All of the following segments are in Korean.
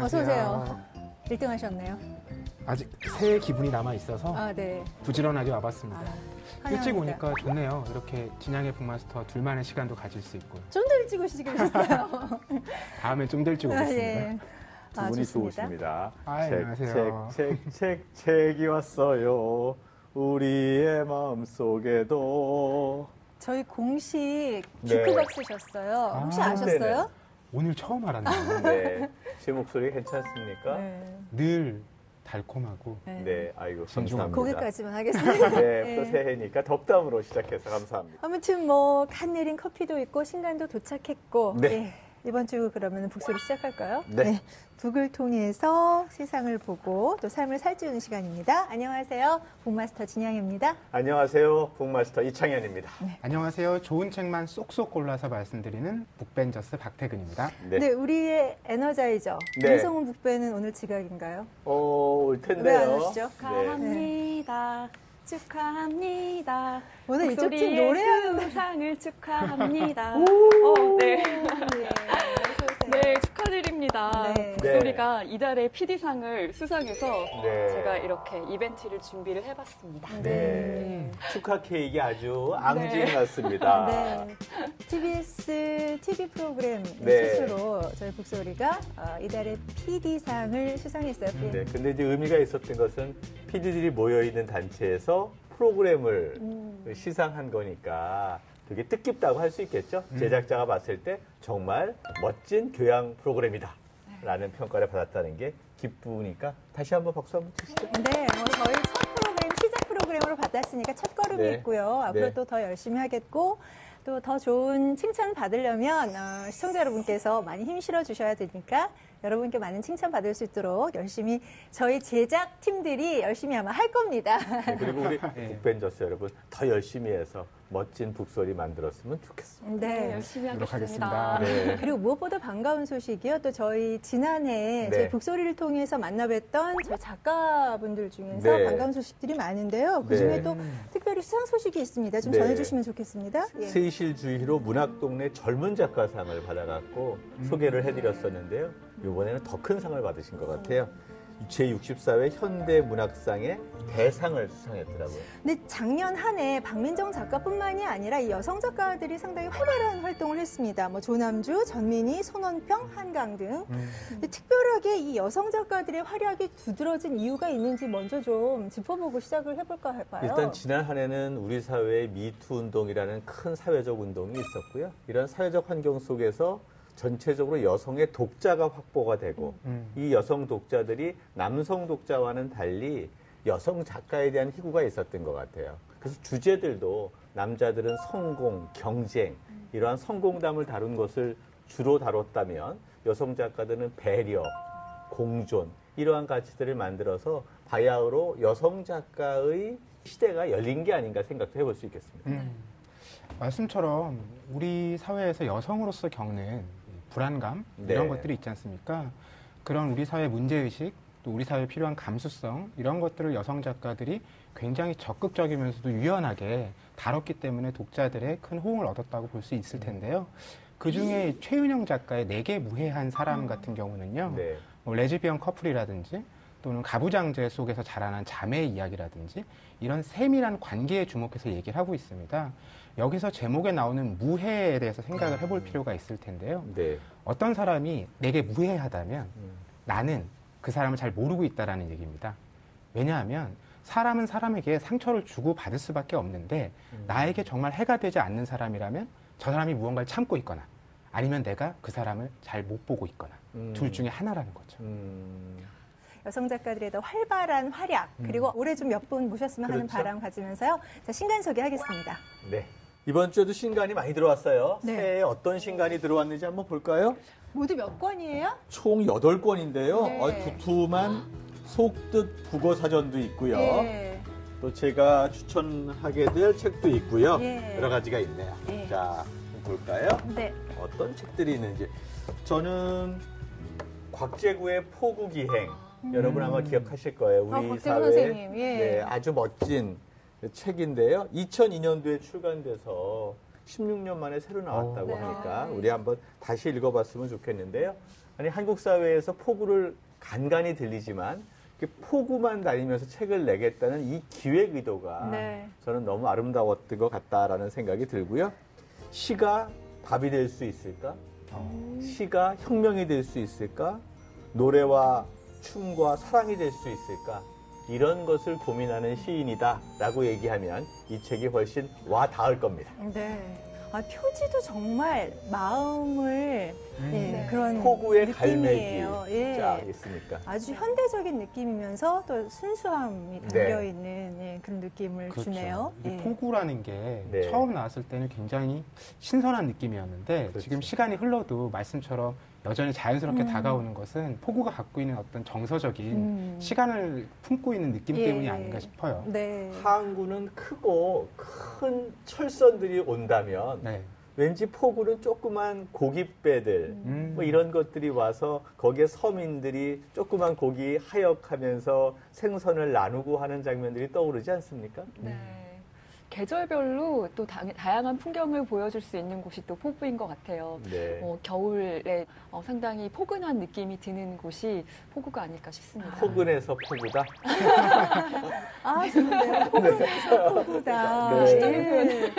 어서 오세요. 1등 하셨네요. 아직 새해 기분이 남아 있어서 아, 네. 부지런하게 와봤습니다. 아, 일찍. 오니까 좋네요. 이렇게 진양의 북마스터 둘만의 시간도 가질 수 있고 좀 더 일찍 오시게 되셨어요. 다음엔 좀더 일찍 아, 오겠습니다. 예. 두 아, 분이 좋습니다. 좋으십니다. 아, 책, 안녕하세요. 책, 책, 책, 책이 왔어요. 우리의 마음 속에도. 저희 공식 네. 주크박 쓰셨어요. 혹시 아, 아셨어요? 네네. 오늘 처음 알았네요. 네. 제 목소리 괜찮습니까? 네. 네. 늘 달콤하고 네. 아이고, 진중합니다. 감사합니다. 거기까지만 하겠습니다. 네, 또 네. 새해니까 덕담으로 시작해서 감사합니다. 아무튼 뭐간 내린 커피도 있고 신간도 도착했고 네. 예, 이번 주 그러면 북소리 시작할까요? 네. 북을 통해서 세상을 보고 또 삶을 살찌우는 시간입니다. 안녕하세요. 북마스터 진양입니다. 안녕하세요. 북마스터 이창현입니다. 안녕하세요. 좋은 책만 쏙쏙 골라서 말씀드리는 북벤저스 박태근입니다. 네. 네, 우리의 에너자이저 네. 윤성훈 북배는 오늘 지각인가요? 어, 올왜 텐데요. 안 오시죠? 네. 축하합니다. 축하합니다. 오늘 이쪽 팀 노래하는 수상을 축하합니다. 어, 네. 네, 축하드립니다. 네. 목소리가 이달의 PD상을 수상해서 네. 제가 이렇게 이벤트를 준비를 해봤습니다. 네. 축하 케이크 아주 앙증 네. 났습니다. 네. TBS TV 프로그램 네. 스스로 저희 북소리가 어, 이달의 PD상을 수상했어요. 네, 근데 이제 의미가 있었던 것은 PD들이 모여있는 단체에서 프로그램을 음. 시상한 거니까 되게 뜻깊다고 할 수 있겠죠. 제작자가 봤을 때 정말 멋진 교양 프로그램이다. 라는 평가를 받았다는 게 기쁘니까 다시 한번 박수 한번 치시죠. 네, 뭐 저희 첫 프로그램 시작 프로그램으로 받았으니까 첫 걸음이 네. 있고요. 앞으로 네. 또더 열심히 하겠고 또 더 좋은 칭찬 받으려면 어, 시청자 여러분께서 많이 힘 실어 주셔야 되니까 여러분께 많은 칭찬 받을 수 있도록 열심히 저희 제작 팀들이 열심히 아마 할 겁니다. 네, 그리고 우리 네. 북벤저스 여러분 더 열심히 해서 멋진 북소리 만들었으면 좋겠습니다. 네, 네. 열심히 노력하겠습니다. 하겠습니다. 네. 그리고 무엇보다 반가운 소식이요. 또 저희 지난해 네. 저희 북소리를 통해서 만나뵀던 저희 작가분들 중에서 네. 반가운 소식들이 많은데요. 그 중에 네. 또 특별히 수상 소식이 있습니다. 좀 네. 전해주시면 좋겠습니다. 예. 세이실주의로 문학동네 젊은 작가상을 받아갖고 소개를 해드렸었는데요. 이번에는 더 큰 상을 받으신 것 같아요. 제64회 현대문학상의 대상을 수상했더라고요. 근데 작년 한 해 박민정 작가뿐만이 아니라 이 여성 작가들이 상당히 활발한 활동을 했습니다. 뭐 조남주, 전민희, 손원평, 한강 등. 근데 특별하게 이 여성 작가들의 활약이 두드러진 이유가 있는지 먼저 좀 짚어보고 시작을 해볼까 봐요. 일단 지난 한 해는 우리 사회의 미투 운동이라는 큰 사회적 운동이 있었고요. 이런 사회적 환경 속에서 전체적으로 여성의 독자가 확보가 되고 음. 이 여성 독자들이 남성 독자와는 달리 여성 작가에 대한 희구가 있었던 것 같아요. 그래서 주제들도 남자들은 성공, 경쟁 이러한 성공담을 다룬 것을 주로 다뤘다면 여성 작가들은 배려, 공존 이러한 가치들을 만들어서 바야흐로 여성 작가의 시대가 열린 게 아닌가 생각도 해볼 수 있겠습니다. 음. 말씀처럼 우리 사회에서 여성으로서 겪는 불안감 네. 이런 것들이 있지 않습니까? 그런 우리 사회 문제의식 또 우리 사회에 필요한 감수성 이런 것들을 여성 작가들이 굉장히 적극적이면서도 유연하게 다뤘기 때문에 독자들의 큰 호응을 얻었다고 볼 수 있을 텐데요. 그 중에 최윤영 작가의 내게 무해한 사람 같은 경우는요. 네. 뭐 레즈비언 커플이라든지 또는 가부장제 속에서 자라난 자매의 이야기라든지 이런 세밀한 관계에 주목해서 얘기를 하고 있습니다. 여기서 제목에 나오는 무해에 대해서 생각을 해볼 필요가 있을 텐데요. 네. 어떤 사람이 내게 무해하다면 음. 나는 그 사람을 잘 모르고 있다라는 얘기입니다. 왜냐하면 사람은 사람에게 상처를 주고 받을 수밖에 없는데 음. 나에게 정말 해가 되지 않는 사람이라면 저 사람이 무언가를 참고 있거나 아니면 내가 그 사람을 잘 못 보고 있거나 음. 둘 중에 하나라는 거죠. 음. 여성 작가들의 더 활발한 활약 그리고 올해 좀 몇 분 모셨으면 하는 그렇죠. 바람 가지면서요. 자, 신간 소개하겠습니다. 네. 이번 주에도 신간이 많이 들어왔어요. 네. 새해에 어떤 신간이 들어왔는지 한번 볼까요? 모두 몇 권이에요? 총 8권인데요. 네. 어, 두툼한 속뜻 국어 사전도 있고요. 예. 또 제가 추천하게 될 책도 있고요. 예. 여러 가지가 있네요. 예. 자, 볼까요? 네. 어떤 책들이 있는지. 저는 곽재구의 포구기행. 여러분 아마 기억하실 거예요. 우리 아, 선생님, 예. 네, 아주 멋진 책인데요. 2002년도에 출간돼서 16년 만에 새로 나왔다고 네. 하니까 우리 한번 다시 읽어봤으면 좋겠는데요. 아니 한국 사회에서 폭우를 간간히 들리지만 폭우만 다니면서 책을 내겠다는 이 기획 의도가 네. 저는 너무 아름다웠던 것 같다라는 생각이 들고요. 시가 답이 될 수 있을까? 어, 시가 혁명이 될 수 있을까? 노래와 춤과 사랑이 될 수 있을까? 이런 것을 고민하는 시인이다 라고 얘기하면 이 책이 훨씬 와 닿을 겁니다. 네. 아, 표지도 정말 마음을 음. 예, 네. 그런 갈매기. 느낌이에요. 예. 자, 있습니까? 아주 현대적인 느낌이면서 또 순수함이 네. 담겨 있는 예, 그런 느낌을 그렇죠. 주네요. 이게 예. 폭우라는 게 네. 처음 나왔을 때는 굉장히 신선한 느낌이었는데 그렇죠. 지금 시간이 흘러도 말씀처럼 여전히 자연스럽게 음. 다가오는 것은 폭우가 갖고 있는 어떤 정서적인 음. 시간을 품고 있는 느낌 예. 때문이 아닌가 싶어요. 네. 항구는 크고 큰 철선들이 온다면 네. 왠지 폭우는 조그만 고깃배들 음. 뭐 이런 것들이 와서 거기에 서민들이 조그만 고기 하역하면서 생선을 나누고 하는 장면들이 떠오르지 않습니까? 네. 계절별로 또 다, 양한 풍경을 보여줄 수 있는 곳이 또 포부인 것 같아요. 네. 어, 겨울에 어, 상당히 포근한 느낌이 드는 곳이 포구가 아닐까 싶습니다. 포근해서 포구다. 아, 좋네요. 포구에서 포구다. 네. 예. 네.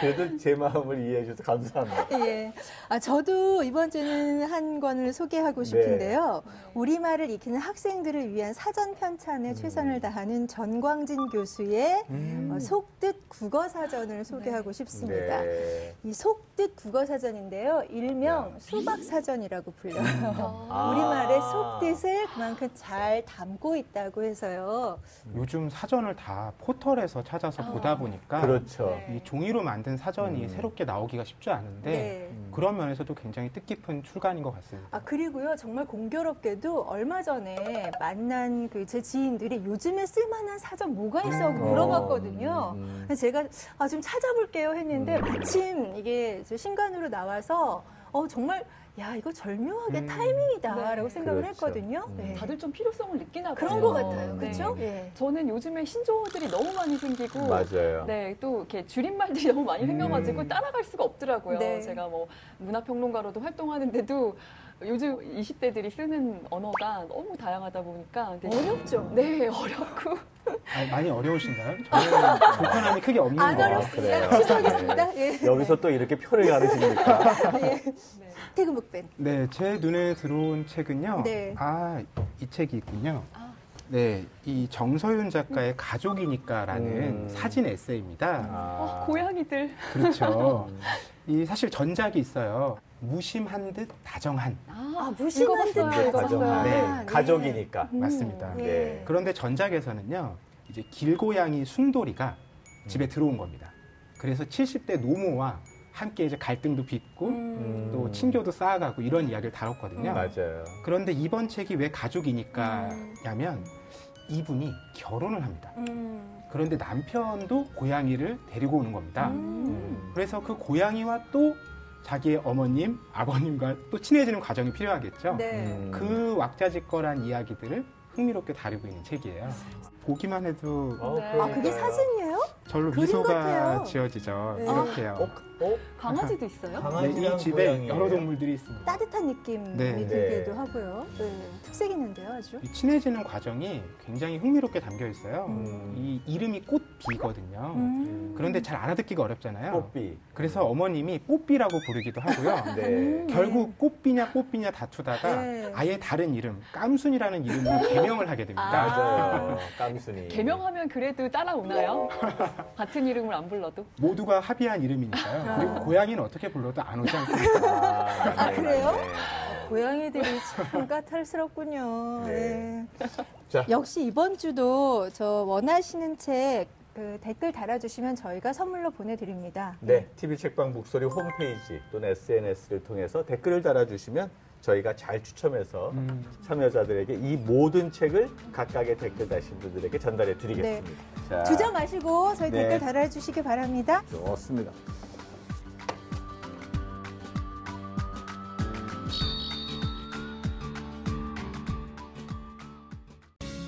그래도 제 마음을 이해해 주셔서 감사합니다. 예. 아, 저도 이번 주는 한 권을 소개하고 싶은데요. 우리말을 익히는 학생들을 위한 사전 편찬에 최선을 다하는 전광진 교수의 음. 어, 속뜻 국어 사전을 소개하고 싶습니다. 네. 이 속뜻 국어 사전인데요. 일명 네. 수박 사전이라고 불려요. 아. 우리말의 속뜻을 그만큼 잘 담고 있다고 해서요. 요즘 사전을 다 포털에서 찾아서 아. 보다 보니까 그렇죠. 네. 이 종이로 만든 사전이 음. 새롭게 나오기가 쉽지 않은데 네. 그런 면에서도 굉장히 뜻깊은 출간인 것 같습니다. 아 그리고요 정말 공교롭게도 얼마 전에 만난 그 제 지인들이 요즘에 쓸만한 사전 뭐가 있어 음. 물어봤거든요. 음. 제가 아, 좀 찾아볼게요 했는데 마침 이게 저 신간으로 나와서 어 정말 야 이거 절묘하게 음. 타이밍이다라고 네. 생각을 그렇죠. 했거든요. 음. 네. 다들 좀 필요성을 느끼나 봐요. 그런 것 같아요, 네. 그렇죠? 예. 저는 요즘에 신조어들이 너무 많이 생기고 맞아요. 네, 또 이렇게 줄임말들이 너무 많이 생겨가지고 음. 따라갈 수가 없더라고요. 네. 제가 뭐 문화평론가로도 활동하는데도 요즘 20대들이 쓰는 언어가 너무 다양하다 보니까 어렵죠. 네, 어렵고 아니, 많이 어려우신가요? 저는 불편함이 크게 없는 안것 같아요. 어렵습니다. 그래요? 취소하겠습니다. 예. 여기서 또 이렇게 표를 가르십니까? 네. 태그 북밴. 네, 제 눈에 들어온 책은요. 네. 아, 이 책이 있군요. 아. 네, 이 정서윤 작가의 가족이니까라는 음. 사진 에세이입니다. 어, 아. 고양이들 그렇죠. 이 사실 전작이 있어요. 무심한 듯 다정한. 아, 무심한 듯 읽어봤어요. 가정, 네. 아, 네. 가족이니까. 맞습니다. 예. 네. 그런데 전작에서는요, 이제 길고양이 순돌이가 집에 들어온 겁니다. 그래서 70대 노모와 함께 이제 갈등도 빚고 음. 또 친교도 쌓아가고 이런 이야기를 다뤘거든요. 맞아요. 그런데 이번 책이 왜 가족이니까냐면 이분이 결혼을 합니다. 음. 그런데 남편도 고양이를 데리고 오는 겁니다. 음. 그래서 그 고양이와 또 자기의 어머님, 아버님과 또 친해지는 과정이 필요하겠죠. 네. 음. 그 왁자지껄한 이야기들을 흥미롭게 다루고 있는 책이에요. 보기만 해도 어, 네. 아, 그게 그러니까요. 사진이에요? 절로 그림 미소가 같아요. 지어지죠. 네. 이렇게요. 어? 어? 강아지도 있어요? 네, 강아지랑 이 집에 고양이예요? 여러 동물들이 있습니다. 따뜻한 느낌이 네. 들기도 네. 하고요. 네. 특색 있는데요, 아주. 이 친해지는 과정이 굉장히 흥미롭게 담겨 있어요. 음. 이 이름이 꽃비거든요. 음. 그런데 잘 알아듣기가 어렵잖아요. 뽀삐. 그래서 어머님이 뽀삐라고 부르기도 하고요. 네. 음. 결국 꽃비냐 뽀삐냐 다투다가 네. 아예 다른 이름, 깜순이라는 이름으로 개명을 하게 됩니다. 아. 맞아요. 깜순이. 개명하면 그래도 따라오나요? 같은 이름을 안 불러도? 모두가 합의한 이름이니까요. 그리고 고양이는 어떻게 불러도 안 오지 않습니까? 아, 아, 네, 그래요? 맞네. 고양이들이 참 까탈스럽군요. 네. 네. 자. 역시 이번 주도 저 원하시는 책 그 댓글 달아주시면 저희가 선물로 보내드립니다. 네, TV 책방 북소리 홈페이지 또는 SNS를 통해서 댓글을 달아주시면 저희가 잘 추첨해서 음. 참여자들에게 이 모든 책을 각각의 댓글 다신 분들에게 전달해 드리겠습니다. 자, 주저 마시고 저희 네. 댓글 달아주시기 바랍니다. 좋습니다.